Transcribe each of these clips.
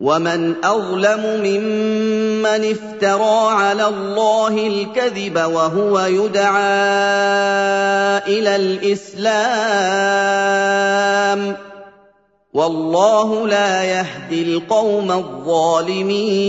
ومن اظلم ممن افترى على الله الكذب وهو يدعى إلى الاسلام والله لا يهدي القوم الظالمين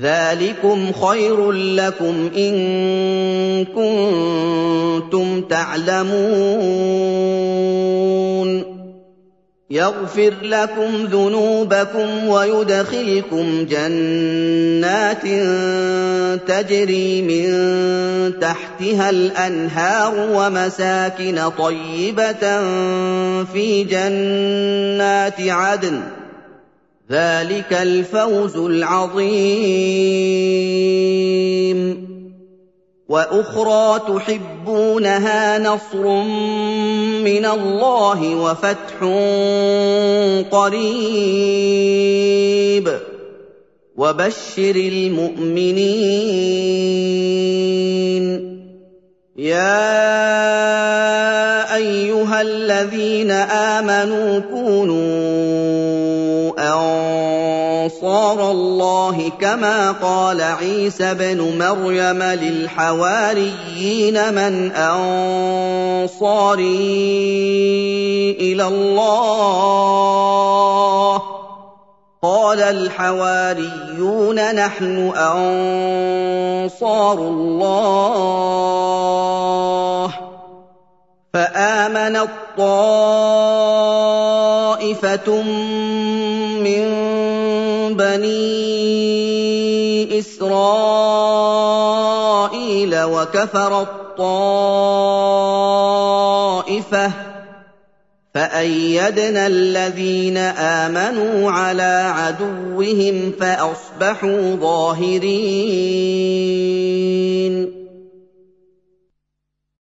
ذلكم خير لكم ان كنتم تعلمون يغفر لكم ذنوبكم ويدخلكم جنات تجري من تحتها الانهار ومساكن طيبه في جنات عدن ذلك الفوز العظيم. وأخرى تحبونها نصر من الله وفتح قريب. وبشر المؤمنين. يا أيها الذين آمنوا كونوا أنصار الله كما قال عيسى ابن مريم للحواريين من أنصاري إلى الله. قال الحواريون نحن أنصار الله. فامنت طائفه من بني اسرائيل وكفر الطائفه فايدنا الذين امنوا على عدوهم فاصبحوا ظاهرين